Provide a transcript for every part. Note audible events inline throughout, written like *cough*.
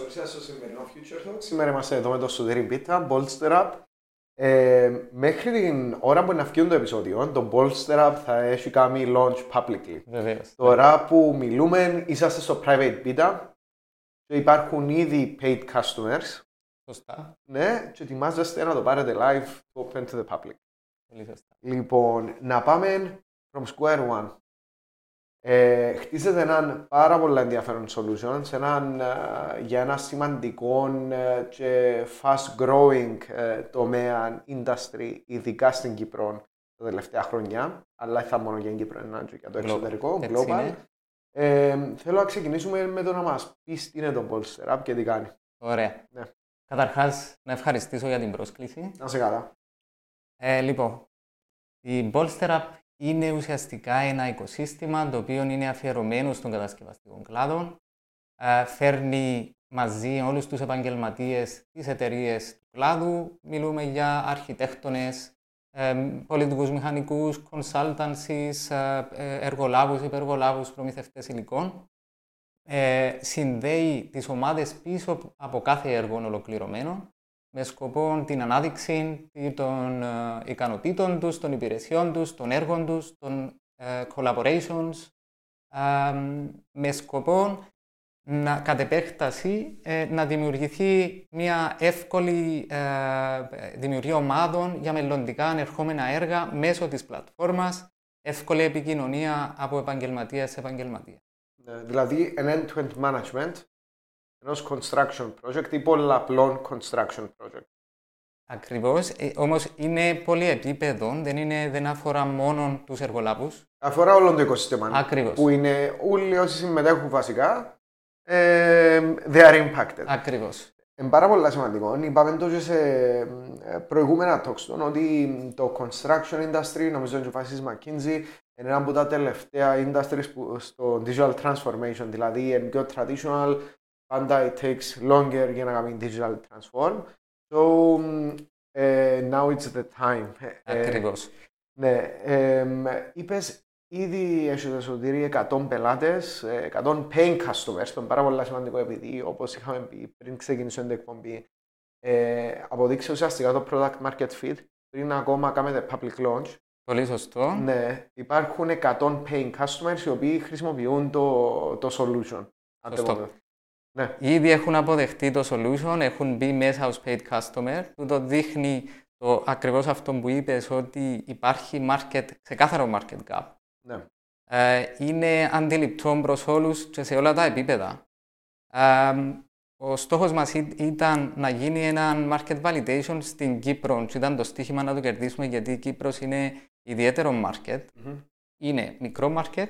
ορίσατε στο σημερινό Future Talk. Σήμερα είμαστε εδώ με το Σουδήρη Πίτα, Bolster Up. Ε, μέχρι την ώρα που να βγει το επεισόδιο, το Bolster Up θα έχει κάνει launch publicly. Βεβαίως. Τώρα που μιλούμε, είσαστε στο private beta και υπάρχουν ήδη paid customers. Σωστά. Ναι, και ετοιμάζεστε να το πάρετε live to open to the public. Πολύ σωστά. Λοιπόν, να πάμε from square one. Ε, χτίζεται έναν πάρα πολύ ενδιαφέρον solution σε έναν, ε, για ένα σημαντικό ε, και fast growing ε, τομέα industry, ειδικά στην Κύπρο τα τελευταία χρόνια, αλλά θα μόνο για την Κύπρο, είναι και για το Global. εξωτερικό, Έτσι global. είναι. Ε, θέλω να ξεκινήσουμε με το να μας πεις τι είναι το Bolster Up και τι κάνει. Ωραία. Ναι. Καταρχάς, να ευχαριστήσω για την πρόσκληση. Να σε καλά. Ε, λοιπόν, η Bolster App είναι ουσιαστικά ένα οικοσύστημα το οποίο είναι αφιερωμένο στον κατασκευαστικό κλάδο. Ε, φέρνει μαζί όλους τους επαγγελματίες της εταιρείες του κλάδου. Μιλούμε για αρχιτέκτονες, ε, πολιτικούς μηχανικούς, consultancies, ε, ε, εργολάβους, υπεργολάβους, προμηθευτές υλικών. Ε, συνδέει τις ομάδες πίσω από κάθε έργο ολοκληρωμένο με σκοπό την ανάδειξη των ε, ικανοτήτων τους, των υπηρεσιών τους, των έργων τους, των ε, collaborations, ε, με σκοπό να, κατ' επέκταση ε, να δημιουργηθεί μια εύκολη ε, δημιουργία ομάδων για μελλοντικά ανερχόμενα έργα μέσω της πλατφόρμας, εύκολη επικοινωνία από επαγγελματίας σε επαγγελματία. Ναι, δηλαδή, ένα end-to-end management ενός construction project ή πολλαπλών construction project. Ακριβώς, ε, όμως είναι πολυεπίπεδο, δεν, είναι, δεν αφορά μόνο τους εργολάβους. Αφορά όλο το οικοσύστημα. Ακριβώς. Που είναι όλοι όσοι συμμετέχουν βασικά, ε, they are impacted. Ακριβώς. Είναι πάρα πολύ σημαντικό. Είπαμε το και σε ε, προηγούμενα talks των ότι το construction industry, νομίζω ότι βάσει McKinsey, είναι ένα από τα τελευταία industries που, στο digital transformation. Δηλαδή είναι πιο traditional, πάντα it takes longer για να κάνει digital transform. So ε, now it's the time. Ε, Ακριβώς. ναι, ε, είπες ήδη έχετε σωτήρι 100 πελάτες, ε, 100 paying customers, το είναι πάρα πολύ σημαντικό επειδή όπως είχαμε πει πριν ξεκινήσω την εκπομπή, ε, αποδείξει ουσιαστικά το product market fit πριν ακόμα κάνετε public launch. Πολύ σωστό. Ναι, υπάρχουν 100 paying customers οι οποίοι χρησιμοποιούν το, το solution. at the Σωστό. Moment. Ναι, Ήδη έχουν αποδεχτεί το solution, έχουν μπει μέσα ως paid customer. Τούτο δείχνει το, ακριβώς αυτό που είπες, ότι υπάρχει market, ξεκάθαρο market gap. ναι, Ε, είναι αντιληπτό προς όλους και σε όλα τα επίπεδα. Ε, ο στόχος μας ή- ήταν να γίνει ένα market validation στην Κύπρο και ήταν το στίχημα να το κερδίσουμε γιατί η Κύπρος είναι ιδιαίτερο market. Μμμ. Είναι μικρό market.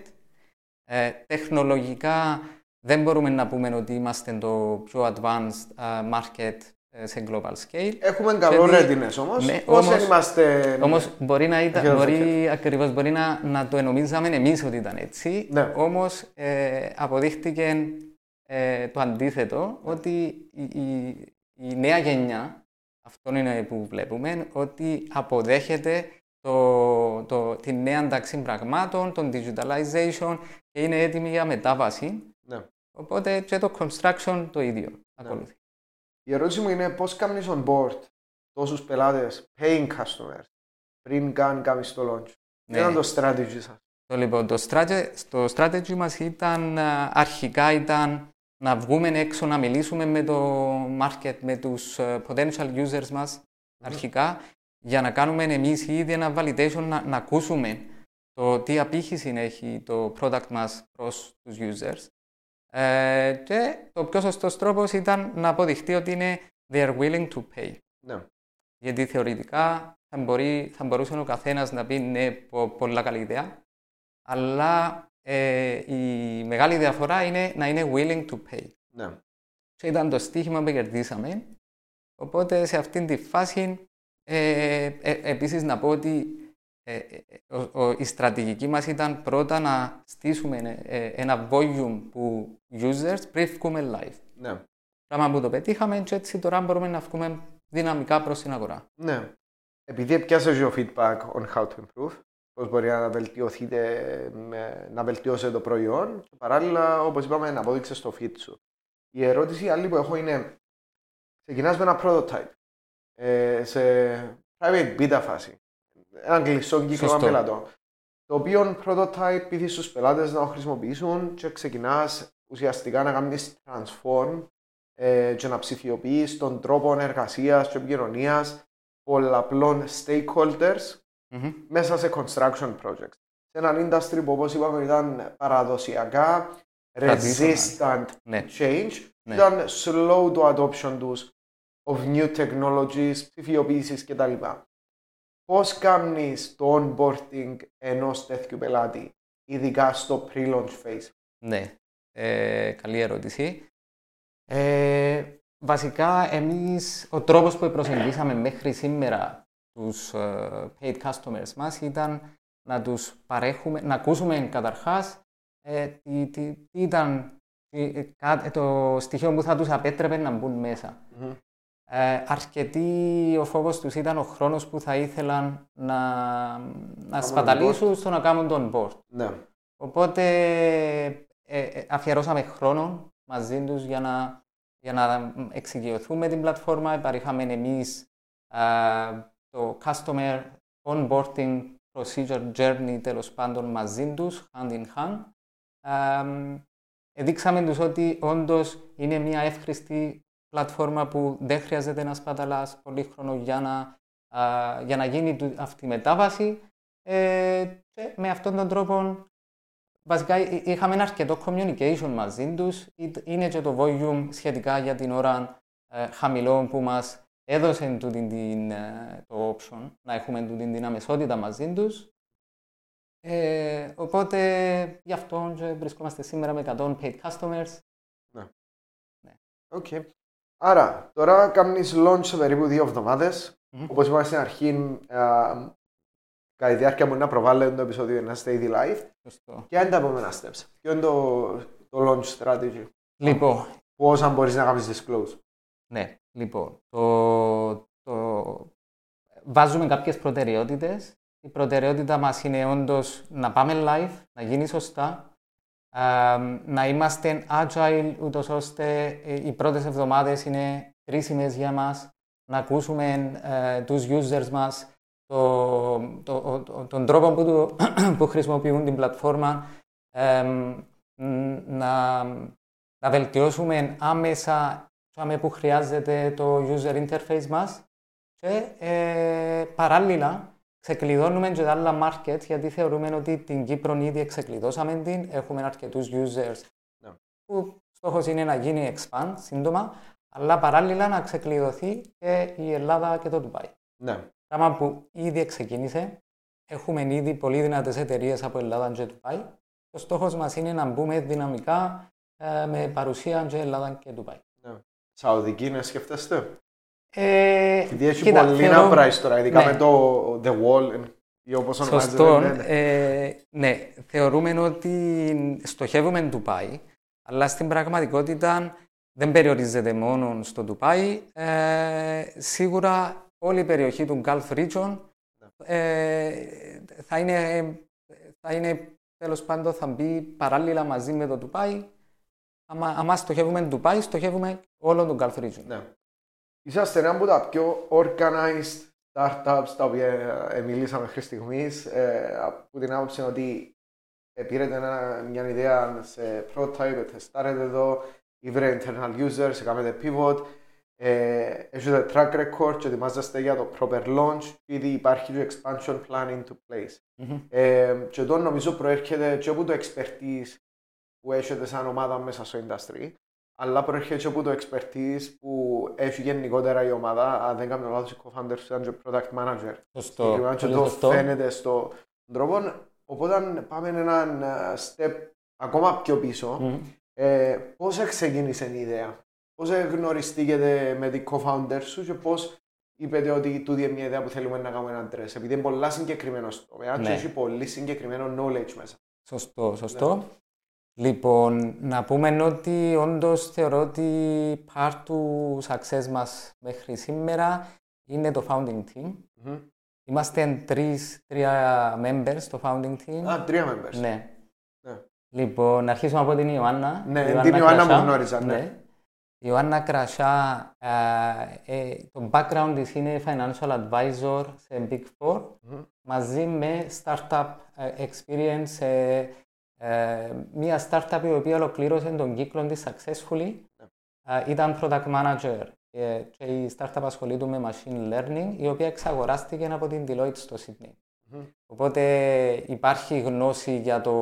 Ε, τεχνολογικά δεν μπορούμε να πούμε ότι είμαστε το πιο advanced ε, market ε, σε global scale. Έχουμε καλό Γιατί- readiness όμως. Ναι, Πώς όμως- είμαστε... Όμως μπορεί να ήταν, Για το μπορεί, ακριβώς, μπορεί να, να το ενομίζαμε εμείς ότι ήταν έτσι, Ναι. όμως ε, αποδείχτηκε ε, το αντίθετο, ότι η, η, η νέα γενιά, αυτό είναι που βλέπουμε, ότι αποδέχεται το, το, τη νέα τάξη πραγμάτων, τον digitalization και είναι έτοιμη για μετάβαση. Ναι. Οπότε και το construction το ίδιο ακολουθεί. Η ερώτηση μου είναι πώς κάνεις on board τόσους πελάτες, paying customers, πριν καν κάνεις το launch; Ναι. Τι ήταν το strategy σας; Το, λοιπόν, το, strategy, το strategy μας ήταν, α, αρχικά ήταν να βγούμε έξω, να μιλήσουμε με το market, με τους ε, potential users μας αρχικά, για να κάνουμε εμείς ήδη ένα validation, να, να ακούσουμε το τι απήχηση έχει το product μας προς τους users. Ε, και το πιο σωστός τρόπος ήταν να αποδειχτεί ότι είναι they are willing to pay. Ναι. Γιατί θεωρητικά θα, μπορεί, θα μπορούσε ο καθένας να πει ναι, πο- πολλά καλή ιδέα, αλλά ε, η μεγάλη διαφορά είναι να είναι willing to pay. ναι. Και ήταν το στίχημα που κερδίσαμε. Οπότε σε αυτήν τη φάση, ε, ε, επίσης να πω ότι ε, ε, ο- ο- η στρατηγική μας ήταν πρώτα να στήσουμε ε, ένα volume που users πριν βγούμε live. Ναι. Πράγμα που το πετύχαμε και έτσι τώρα μπορούμε να βγούμε δυναμικά προς την αγορά. ναι. Επειδή πιάσε το feedback on how to improve, πώς μπορεί να βελτιωθείτε, με- να βελτιώσετε το προϊόν και παράλληλα, όπως είπαμε, να απόδειξες το fit σου. Η ερώτηση άλλη που έχω είναι, ξεκινάς με ένα prototype ε, σε private beta φάση, έναν κλειστό κύκλο Σωστό. πελατών, το οποίο prototype πείθει στους πελάτες να το χρησιμοποιήσουν και ξεκινάς ουσιαστικά να κάνεις transform ε, και να ψηφιοποιείς τον τρόπο εργασίας και επικοινωνίας πολλαπλών stakeholders Μμμ. μέσα σε construction projects. Σε έναν industry που όπως είπαμε ήταν παραδοσιακά resistant Ναι. change, Ναι. ήταν slow το adoption τους of new technologies, ψηφιοποίησης κτλ. Πώς κάνεις το onboarding ενός τέτοιου πελάτη, ειδικά στο pre-launch phase; Ναι, ε, καλή ερώτηση. Ε, βασικά, εμείς, ο τρόπος που προσεγγίσαμε μέχρι σήμερα τους ε, paid customers μας ήταν να τους παρέχουμε, να ακούσουμε καταρχάς ε, τι, τι, τι ήταν τι- κα- το στοιχείο που θα τους απέτρεπε να μπουν μέσα. Ε, αρκετοί ο φόβος τους ήταν ο χρόνος που θα ήθελαν να, να σπαταλήσουν στο να κάνουν τον board. Ναι. Οπότε ε, ε, αφιερώσαμε χρόνο μαζί τους για να, για να εξοικειωθούμε την πλατφόρμα. Παρήχαμε εμείς α, το customer onboarding procedure journey τέλος πάντων μαζί τους, hand in hand. Α, δείξαμε τους ότι όντως είναι μια εύχρηστη πλατφόρμα που δεν χρειάζεται να σπαταλάς πολύ χρόνο για να, α, για να γίνει του- αυτή η μετάβαση. Ε, και με αυτόν τον τρόπο Βασικά εί- είχαμε ένα αρκετό communication μαζί τους. Είτε- Είναι και το volume σχετικά για την ώρα ε, χαμηλό που μας έδωσε τούτη την, ε, το option να έχουμε τούτη την αμεσότητα μαζί τους. Ε, οπότε γι' αυτό και βρισκόμαστε σήμερα με 100 paid customers. Οκ. Άρα, τώρα κάνεις launch σε περίπου δύο εβδομάδες. Μμμ. Όπως είπαμε στην αρχή, α, κατά τη διάρκεια μπορεί να προβάλλεται το επεισόδιο ένα ότι είστε live. Σωστό. Ποια είναι τα επόμενα steps, ποιο είναι το, το launch strategy, Λοιπόν, πώς μπορείς να κάνεις disclose; Ναι, λοιπόν, το, το... βάζουμε κάποιες προτεραιότητες. Η προτεραιότητα μας είναι όντως να πάμε live, να γίνει σωστά, α, να είμαστε agile, ούτως ώστε ε, οι πρώτες εβδομάδες είναι κρίσιμες για μας, να ακούσουμε ε, τους users μας, το, το, το- τον τρόπο που, το- *clears throat* που χρησιμοποιούν την πλατφόρμα, εμ, ν- να, να βελτιώσουμε άμεσα Πάμε που χρειάζεται το user interface μας και ε, παράλληλα ξεκλειδώνουμε και τα άλλα markets γιατί θεωρούμε ότι την Κύπρο ήδη ξεκλειδώσαμε την, έχουμε αρκετούς users Ναι. που στόχος είναι να γίνει expand σύντομα αλλά παράλληλα να ξεκλειδωθεί και η Ελλάδα και το Dubai. Ναι. Πράγμα που ήδη ξεκίνησε, έχουμε ήδη πολύ δυνατές εταιρείες από Ελλάδα και Dubai. Ο στόχος μας είναι να μπούμε δυναμικά ε, με παρουσία και Ελλάδα και Dubai. Σαουδική να σκεφτέστε. Ε, Γιατί έχει κοίτα, πολύ θεωρώ- να πράσεις τώρα, ειδικά ναι. με το The Wall ή όπως ονομάζεται. Σωστό. ναι, ναι. Ε, ναι, θεωρούμε ότι στοχεύουμε Ντουπάι, αλλά στην πραγματικότητα δεν περιορίζεται μόνο στο Ντουπάι. Ε, σίγουρα όλη η περιοχή του Gulf Region ε, θα είναι, θα είναι τέλος πάντων θα μπει παράλληλα μαζί με το Ντουπάι. Άμα, άμα στοχεύουμε Ντουπάι, στοχεύουμε όλο τον Gulf Region. Ναι. Είσαστε ένα από τα πιο organized startups τα οποία ε, μιλήσαμε μέχρι στιγμής. Ε, από την άποψη ότι ε, πήρετε ένα- μια ιδέα σε prototype, τεστάρετε εδώ, ήβρε internal users, κάνετε pivot, ε, έχετε track record και ετοιμάζεστε για το proper launch και ήδη υπάρχει το expansion plan into place. Μμμ. Ε, και εδώ νομίζω προέρχεται και από το expertise που έχετε σαν ομάδα μέσα στο industry, αλλά προέρχεται και από το expertise που έχει γενικότερα η ομάδα. Αν δεν κάνω λάθος, οι co-founders ήταν και product manager. Σωστό. Συγκεκριμένα και Πολύ το σωστό. φαίνεται στον τρόπο. Οπότε πάμε έναν ε, step ακόμα πιο πίσω. Μμμ. Ε, πώς ξεκίνησε η ιδέα, πώς γνωριστήκετε με την co-founder σου και πώς είπετε ότι τούτη είναι μια ιδέα που θέλουμε να κάνουμε ένα dress; Επειδή είναι πολλά συγκεκριμένο τομέα και Ναι. έχει πολύ συγκεκριμένο knowledge μέσα. Σωστό, σωστό. Λοιπόν, να πούμε ότι όντως θεωρώ ότι part του success μας μέχρι σήμερα είναι το founding team. Μμμ. Είμαστε τρεις, τρία members στο founding team. Α, τρία members. Ναι. Ναι. Λοιπόν, να αρχίσουμε από την Ιωάννα. Ναι, Η την Ιωάννα Κρασά. που γνώριζα, ναι. Η Ιωάννα Κρασά, ε, το background της είναι financial advisor σε Big Four, μαζί με startup experience σε μια startup η οποία ολοκλήρωσε τον κύκλο της successfully. Ήταν product manager και η startup ασχολείται με machine learning, η οποία εξαγοράστηκε από την Deloitte στο Sydney. Οπότε υπάρχει γνώση για το,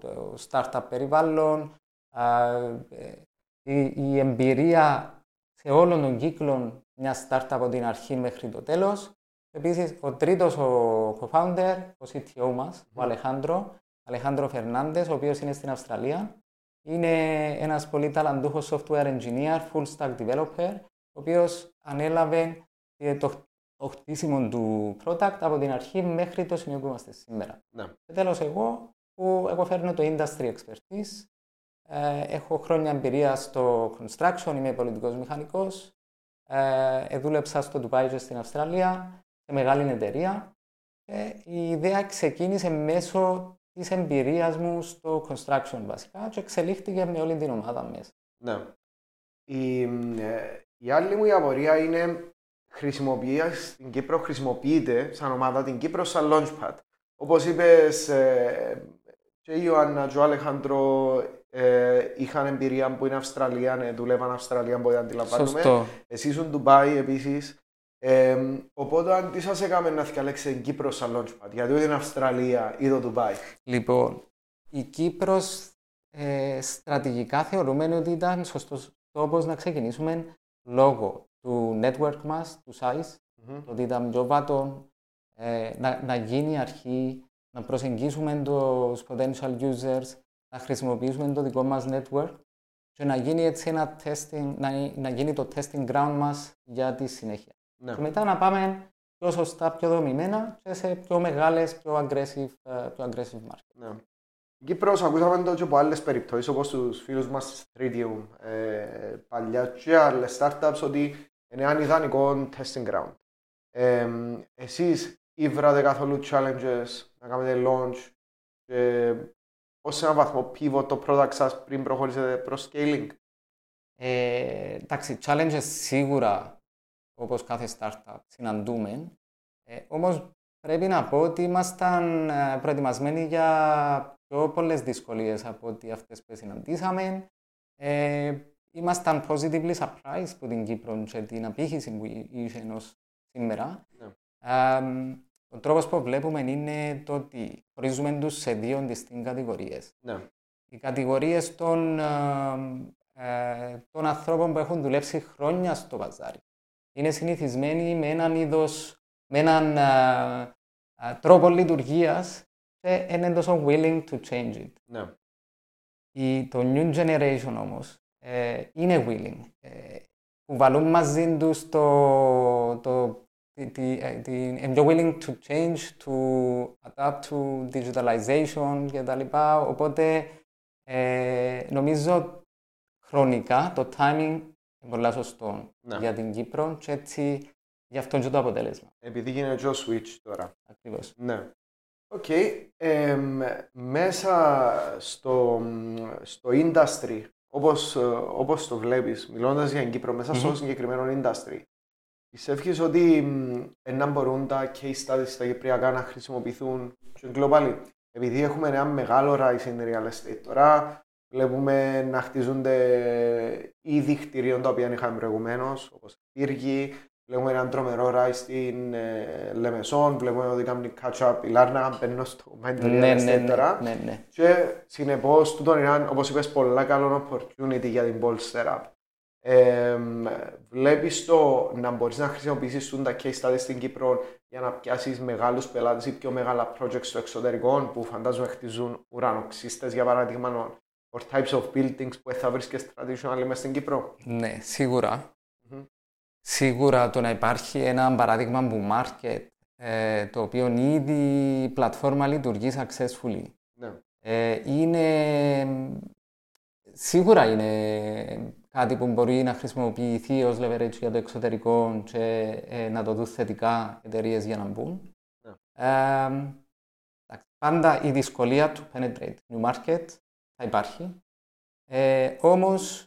το startup περιβάλλον, η, η, εμπειρία σε όλων των κύκλων μιας startup από την αρχή μέχρι το τέλος. Επίσης, ο τρίτος ο co-founder, ο CTO μας, ο Αλεχάνδρο, Αλεχάνδρο Φερνάντες, ο οποίος είναι στην Αυστραλία. Είναι ένας πολύ ταλαντούχος software engineer, full stack developer, ο οποίος ανέλαβε το το χτίσιμο του product από την αρχή μέχρι το σημείο που είμαστε σήμερα. Ναι. Και τέλος εγώ, που εγώ φέρνω το industry expertise, ε, έχω χρόνια εμπειρία στο construction, είμαι πολιτικός μηχανικός, ε, δούλεψα στο Dubai και στην Αυστραλία, σε μεγάλη εταιρεία και η ιδέα ξεκίνησε μέσω της εμπειρίας μου στο construction βασικά και εξελίχθηκε με όλη την ομάδα μέσα. Ναι. Η, ε, η άλλη μου η απορία είναι χρησιμοποιεί στην Κύπρο, χρησιμοποιείται σαν ομάδα την Κύπρο σαν launchpad. Όπως είπες, ε, και η Ιωάννα και ο Αλεχάντρο ε, είχαν εμπειρία που είναι Αυστραλία, ναι, δούλευαν Αυστραλία, μπορεί να αντιλαμβάνουμε. Σωστό. Εσύ ήσουν Ντουμπάι επίσης. Ε, οπότε, αν τι σας έκαμε να διαλέξετε την Κύπρος σαν launchpad, γιατί όχι είναι Αυστραλία ή το Ντουμπάι. Λοιπόν, η Κύπρος ε, στρατηγικά θεωρούμε ότι ήταν σωστός τόπος να ξεκινήσουμε λόγω του network μας, του size, mm-hmm. το ότι ήταν πιο βάτο, ε, να, να γίνει αρχή, να προσεγγίσουμε τους potential users, να χρησιμοποιήσουμε το δικό μας network και να γίνει έτσι ένα testing, να, να γίνει το testing ground μας για τη συνέχεια. Ναι. Και μετά να πάμε πιο σωστά, πιο δομημένα και σε πιο μεγάλες, πιο aggressive, uh, πιο aggressive market. Ναι. Κύπρος ακούσαμε το και από άλλες περιπτώσεις όπως τους φίλους μας στη Tritium ε, παλιά και άλλες startups ότι είναι ένα ιδανικό testing ground. Ε, εσείς ήβρατε καθόλου challenges να κάνετε launch και ως έναν βαθμό pivot το product σας πριν προχωρήσετε προς scaling; Ε, εντάξει, challenges σίγουρα όπως κάθε startup συναντούμε. Ε, όμως πρέπει να πω ότι ήμασταν ε, προετοιμασμένοι για πιο πολλές δυσκολίες από ότι αυτές που συναντήσαμε. Ε, ήμασταν positively surprised από την Κύπρο και την απήχηση που είχε ενός σήμερα. Yeah. Ναι. ο τρόπος που βλέπουμε είναι το ότι χωρίζουμε τους σε δύο αντιστοιχείε κατηγορίες. Yeah. Ναι. Οι κατηγορίες των, ε, των ανθρώπων που έχουν δουλέψει χρόνια στο παζάρι. Είναι συνηθισμένοι με έναν είδος, με έναν ε, τρόπο λειτουργίας και είναι τόσο willing to change it. Yeah. Ναι. Η, το new generation όμως ε, είναι willing. Ε, που βάλουν μαζί τους το, το είναι πιο willing to change, to adapt to digitalization κτλ. Οπότε ε, νομίζω χρονικά το timing είναι πολύ σωστό ναι. για την Κύπρο και έτσι γι' αυτό και το αποτέλεσμα. Επειδή γίνεται ο switch τώρα. Ακριβώς. Ναι. Οκ. Okay. Ε, μέσα στο, στο industry όπως, ε, όπως το βλέπεις, μιλώντας για την Κύπρο μέσα mm-hmm. στο συγκεκριμένο industry, πιστεύεις ότι να μπορούν τα case studies στα κυπριακά να χρησιμοποιηθούν και globally; Επειδή έχουμε ένα μεγάλο rise in real estate τώρα, βλέπουμε να χτίζονται ήδη κτηρίων τα οποία είχαμε προηγουμένως, όπως πύργοι, Βλέπουμε έναν τρομερό ράι στην ε, Λεμεσόν, βλέπουμε ότι κάνει catch-up η Λάρνα, μπαίνω στο mind ναι, ναι, ναι, τώρα. Ναι, ναι. Και συνεπώς, τούτο είναι, όπως είπες, πολλά καλό opportunity για την Ball Setup. Ε, βλέπεις το να μπορείς να χρησιμοποιήσεις τα case studies στην Κύπρο για να πιάσεις μεγάλους πελάτες ή πιο μεγάλα projects στο εξωτερικό που φαντάζομαι χτίζουν ουρανοξύστες για παράδειγμα or types of buildings που θα βρίσκεις traditional μέσα στην Κύπρο; Ναι, σίγουρα. Σίγουρα το να υπάρχει ένα παράδειγμα που market ε, το οποίο ήδη η πλατφόρμα λειτουργεί successfully. Ναι. Ε, είναι, σίγουρα είναι κάτι που μπορεί να χρησιμοποιηθεί ως leverage για το εξωτερικό και ε, να το δουν θετικά εταιρείες για να μπουν. Ναι. πάντα η δυσκολία του penetrate new market θα υπάρχει. Ε, όμως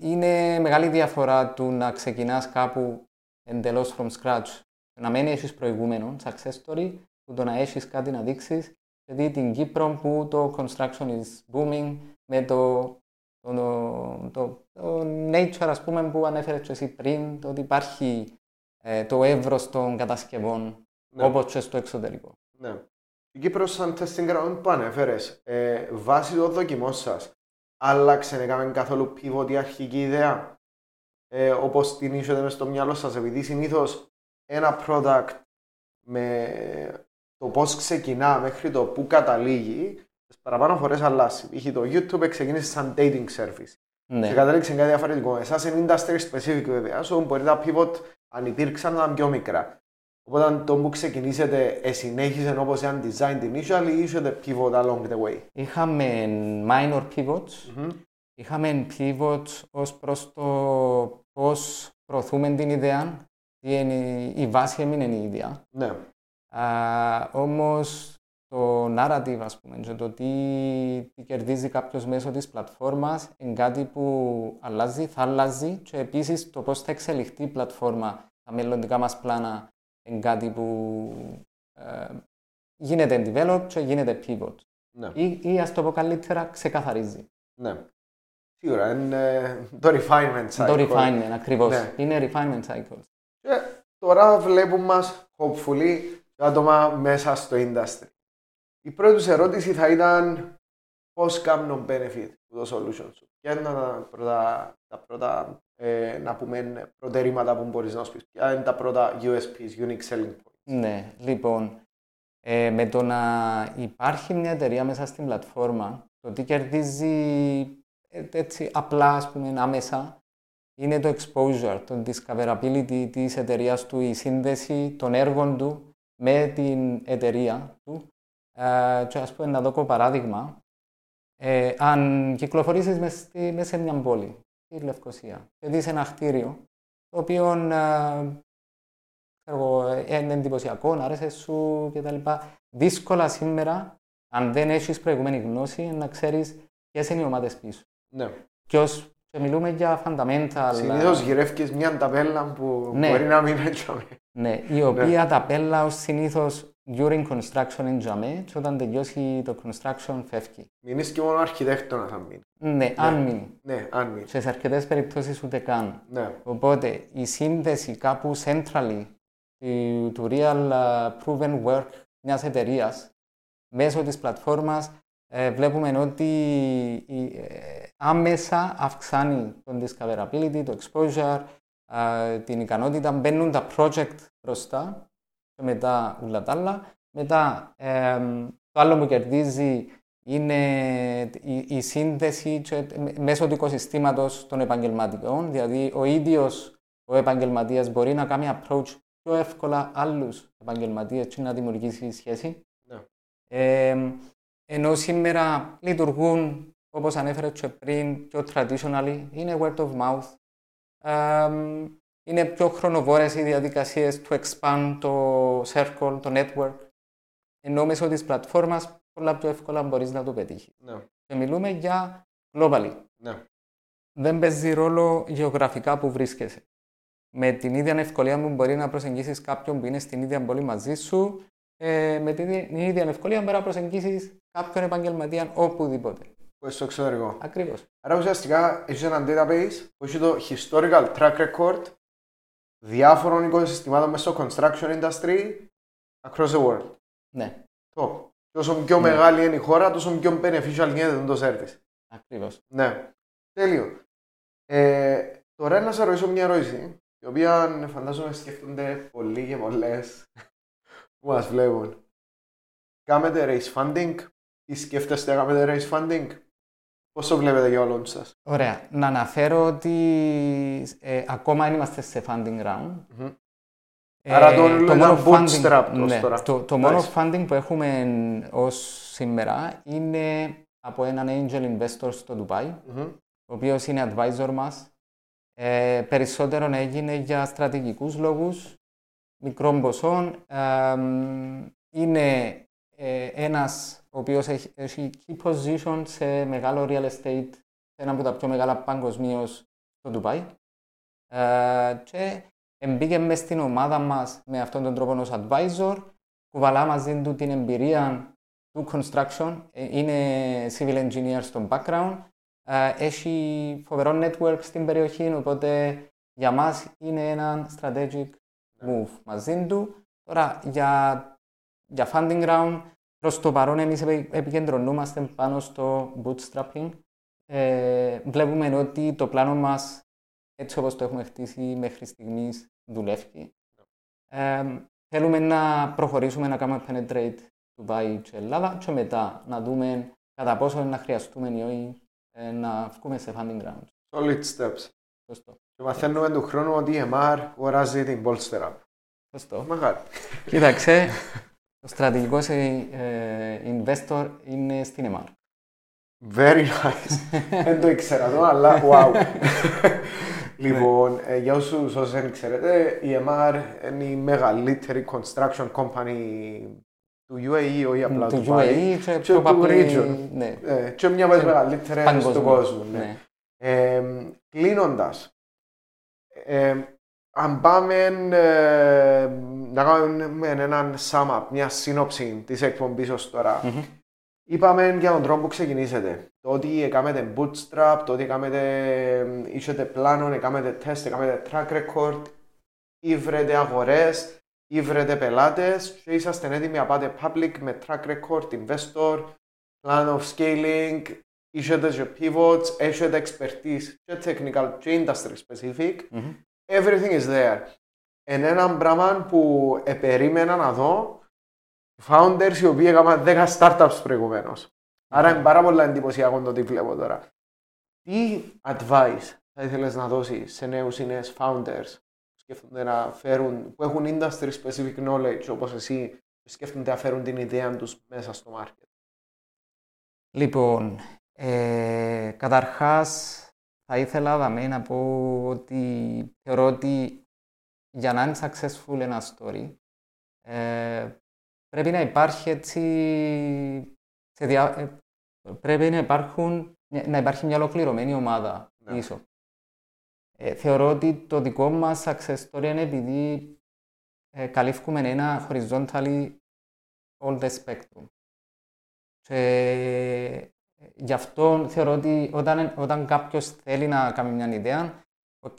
είναι μεγάλη διαφορά του να ξεκινάς κάπου εντελώς from scratch. Να μην έχεις προηγούμενο, success story, που το να έχεις κάτι να δείξεις. Γιατί την Κύπρο που το construction is booming, με το, το, το, το, nature ας πούμε που ανέφερες και εσύ πριν, το ότι υπάρχει ε, το εύρος των κατασκευών, ναι. όπως και στο εξωτερικό. Ναι. Η Κύπρος σαν testing ground που ανέφερες, ε, βάσει των δοκιμών σας, άλλαξε να κάνουμε καθόλου pivot η αρχική ιδέα, ε, όπως την είσατε μες στο μυαλό σας, επειδή συνήθως ένα product με το πώς ξεκινά μέχρι το που καταλήγει, τις παραπάνω φορές αλλάζει. Είχε το YouTube ξεκίνησε σαν dating service. Ναι. Και κατέληξε κάτι διαφορετικό. Εσάς είναι industry specific βέβαια, so μπορεί τα pivot αν υπήρξαν να πιο μικρά. Οπότε το που ξεκινήσετε, συνέχιζε όπως ήταν design initial ή είσατε pivot along the way; Είχαμε minor pivots. Mm-hmm. Είχαμε pivots ως προς το πώς προωθούμε την ιδέα. Τι είναι, η βάση έμεινε η ίδια. Ναι. Α, όμως το narrative, ας πούμε, και το τι, τι κερδίζει κάποιος μέσω της πλατφόρμας είναι κάτι που αλλάζει, θα αλλάζει και επίσης το πώς θα εξελιχθεί η πλατφόρμα, τα μελλοντικά μας πλάνα είναι κάτι που ε, γίνεται develop και γίνεται pivot. Ναι. Ή, ή ας το πω καλύτερα, ξεκαθαρίζει. Ναι. Σίγουρα, είναι το refinement cycle. Το refinement, ακριβώς. Ναι. Είναι refinement cycle. Και τώρα βλέπουμε μας, hopefully, άτομα μέσα στο industry. Η πρώτη τους ερώτηση θα ήταν πώς κάνουν benefit το solution σου; Ποια είναι τα πρώτα, τα πρώτα ε, να πούμε προτερήματα που μπορείς να σου πεις. Ποια είναι τα πρώτα USPs, Unique Selling Points; Ναι, λοιπόν, ε, με το να υπάρχει μια εταιρεία μέσα στην πλατφόρμα, το τι κερδίζει ε, έτσι απλά, ας πούμε, άμεσα, είναι το exposure, το discoverability της εταιρείας του, η σύνδεση των έργων του με την εταιρεία του. Ε, και ας πούμε να δω παράδειγμα, ε, αν κυκλοφορήσεις μέσα, μέσα σε μια πόλη, στη Λευκοσία, και δεις ένα χτίριο, το οποίο ε, είναι εντυπωσιακό, άρεσε σου κτλ. Δύσκολα σήμερα, αν δεν έχεις προηγούμενη γνώση, να ξέρεις ποιες είναι οι ομάδες πίσω. Ναι. Ποιος, και μιλούμε για fundamental. Συνήθως γυρεύκεις μια ταπέλα που ναι. μπορεί να μην έτσι. Ναι, η οποία ναι. ταπέλα ως συνήθως during construction in τζαμέ και όταν τελειώσει το construction φεύγει. Μείνεις και μόνο αρχιτέκτονας θα μείνεις. Ναι, ναι, αν μείνει. Ναι, αν μείνει. Σε αρκετές περιπτώσεις ούτε καν. Ναι. Οπότε η σύνδεση κάπου centrally του, του real uh, proven work μιας εταιρείας μέσω της πλατφόρμας ε, βλέπουμε ότι ε, άμεσα αυξάνει τον discoverability, το exposure, ε, την ικανότητα, μπαίνουν τα project μπροστά και μετά ούλα τα άλλα. Μετά το άλλο που κερδίζει είναι η, η σύνδεση και, μέσω του οικοσυστήματος των επαγγελματικών, δηλαδή ο ίδιος ο επαγγελματίας μπορεί να κάνει approach πιο εύκολα άλλους επαγγελματίες και να δημιουργήσει σχέση. Ναι. ενώ σήμερα λειτουργούν, όπως ανέφερε και πριν, πιο traditionally, είναι word of mouth. Είναι πιο χρονοβόρες οι διαδικασίες του expand το circle, το network. Ενώ μέσω της πλατφόρμας πολλά πιο εύκολα μπορείς να το πετύχεις. Ναι. Και μιλούμε για globally. Ναι. Δεν παίζει ρόλο γεωγραφικά που βρίσκεσαι με την ίδια ευκολία που μπορεί να προσεγγίσεις κάποιον που είναι στην ίδια πόλη μαζί σου, ε, με την ίδια ευκολία μπορεί να προσεγγίσεις κάποιον επαγγελματία οπουδήποτε. Που στο εξωτερικό. Ακριβώς. Άρα ουσιαστικά έχεις ένα database που έχει το historical track record διάφορων οικοσυστημάτων μέσα στο construction industry across the world. Ναι. Το. Και όσο πιο ναι. μεγάλη είναι η χώρα, τόσο πιο beneficial γίνεται το service. Ακριβώς. Ναι. Τέλειο. Ε, τώρα να σα ρωτήσω μια ερώτηση η οποία φαντάζομαι σκέφτονται πολλοί και πολλές που μας βλέπουν. Κάμετε race funding ή σκέφτεστε να κάνετε race funding; Πώ το βλέπετε για όλων σας; Ωραία. Να αναφέρω ότι ε, ακόμα είμαστε σε funding round. Mm-hmm. Ε, Άρα το, το μόνο bootstrap ναι, τώρα. Το, το μόνο funding που έχουμε ως σήμερα είναι από έναν angel investor στο Dubai, mm-hmm. ο οποίος είναι advisor μας ε, περισσότερο έγινε για στρατηγικούς λόγους, μικρών ποσών. είναι ε, ένας ο οποίος έχει, έχει key position σε μεγάλο real estate ένα από τα πιο μεγάλα παγκοσμίως στο Ντουμπάι. Ε, και μπήκε μέσα στην ομάδα μας με αυτόν τον τρόπο ως advisor, κουβαλά μαζί του την εμπειρία του construction, ε, είναι civil engineer στο background, ε, έχει φοβερό network στην περιοχή, οπότε για μας είναι ένα strategic move μαζί του. Τώρα, για, για funding round, προς το παρόν εμείς επικεντρωνούμαστε πάνω στο bootstrapping. Ε, βλέπουμε ότι το πλάνο μας, έτσι όπως το έχουμε χτίσει μέχρι στιγμής, δουλεύει. Ε, θέλουμε να προχωρήσουμε να κάνουμε penetrate Dubai και Ελλάδα και μετά να δούμε κατά πόσο να χρειαστούμε ή όχι ε, να βγούμε σε funding round. Solid steps. Σωστό. Και μαθαίνουμε του χρόνου ότι η MR αγοράζει την Bolster App. Σωστό. Μαγάρι. Κοίταξε, ο στρατηγικός ε, investor είναι στην MR. Very nice. *laughs* Δεν το ήξερα το, αλλά wow. λοιπόν, ε, για όσους όσοι δεν ξέρετε, η MR είναι η μεγαλύτερη construction company του UAE, όχι απλά του του UAE και, και του region. Ναι. Ε, και μια από τις μεγαλύτερες Παγκοσμίως, στον κόσμο. Ναι. ναι. Ε, Κλείνοντας, ε, αν πάμε ε, να κάνουμε έναν sum up, μια σύνοψη της εκπομπής ως τώρα. Μμμ. Είπαμε για τον τρόπο που ξεκινήσετε. Το ότι έκαμετε bootstrap, το ότι έκαμετε, είσετε πλάνο, έκαμετε test, έκαμετε track record, ήβρετε αγορές, ήβρετε πελάτες και είσαστε έτοιμοι να πάτε public με track record, investor, plan of scaling, είσετε και pivots, έχετε expertise και technical και industry specific. Μμμ. Everything is there. Είναι ένα πράγμα που επερίμενα να δω founders οι οποίοι έκαναν 10 startups προηγουμένως. Άρα είναι πάρα πολύ εντυπωσιακό το τι βλέπω τώρα. Τι advice θα ήθελες να δώσεις σε νέους ή νέες founders που σκέφτονται να φέρουν, που έχουν industry specific knowledge όπως εσύ, που σκέφτονται να φέρουν την ιδέα τους μέσα στο market; Λοιπόν, ε, καταρχάς θα ήθελα δαμέ να πω ότι θεωρώ ότι για να είναι successful ένα story ε, πρέπει να υπάρχει έτσι σε δια- ε, πρέπει να, υπάρχουν, να υπάρχει μια ολοκληρωμένη ομάδα Ναι. πίσω. Ε, θεωρώ ότι το δικό μας success story είναι επειδή ε, καλύπτουμε ένα horizontally all the spectrum. Και γι' αυτό θεωρώ ότι όταν, όταν κάποιος θέλει να κάνει μια ιδέα, οκ,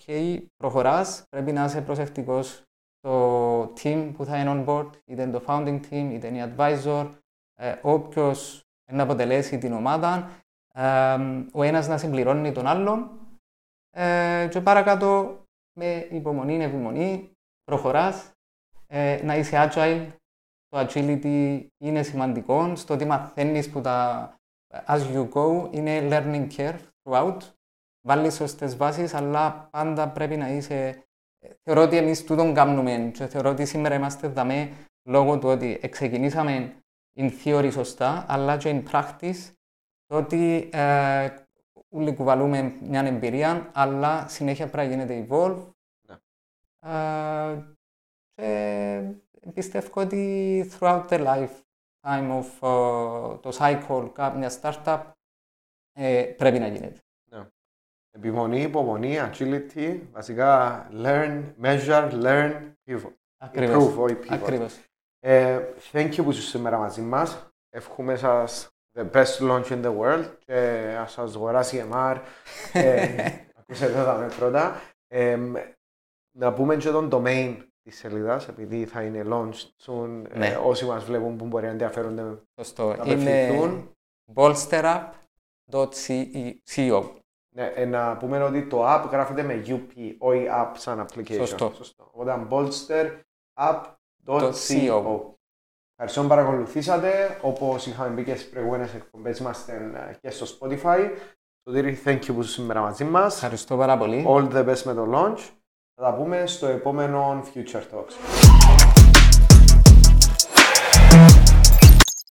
προχωράς, πρέπει να είσαι προσεκτικός στο team που θα είναι on board, είτε είναι το founding team, είτε είναι οι advisor, ε, όποιος να αποτελέσει την ομάδα, ε, ο ένας να συμπληρώνει τον άλλον. Ε, και παρακάτω με υπομονή, ευημονή, προχωράς, ε, να είσαι agile, το agility είναι σημαντικό. Στο ότι μαθαίνεις που τα as you go είναι learning curve throughout. Βάλεις σωστές βάσεις, αλλά πάντα πρέπει να είσαι... Θεωρώ ότι εμείς τούτον κάνουμε και θεωρώ ότι σήμερα είμαστε δαμέ λόγω του ότι ξεκινήσαμε in theory σωστά, αλλά και in practice το ότι ε, όλοι κουβαλούμε μια εμπειρία, αλλά συνέχεια πρέπει να γίνεται evolve. Ναι. Ε, και πιστεύω ότι throughout the lifetime of uh, το cycle κάποια startup ε, πρέπει να γίνεται. Επιμονή, υπομονή, agility, βασικά learn, measure, learn, pivot. Ακριβώς. Improve, όχι pivot. Ακριβώς. Ε, thank you που είσαι σήμερα μαζί μας. Εύχομαι σας the best launch in the world και ας σας αγοράσει η MR. Ε, *laughs* ακούσατε τα με πρώτα. Ε, να πούμε και τον domain της σελίδας, επειδή θα είναι launched soon. Ναι. Ε, όσοι μας βλέπουν που μπορεί να ενδιαφέρονται Σωστό. να Είναι απευθυνθούν. bolsterup.co. Ναι, ε, να πούμε ότι το app γράφεται με UP, όχι app σαν application. Σωστό. Οπότε bolsterapp.co. .co. Ευχαριστώ που παρακολουθήσατε. Όπως είχαμε μπει και στις προηγούμενες εκπομπές, είμαστε ε, και στο Spotify. Σωτήρη, thank you που είσαι σήμερα μαζί μας. Ευχαριστώ πάρα πολύ. All the best με το launch. Θα τα πούμε στο επόμενο Future Talks.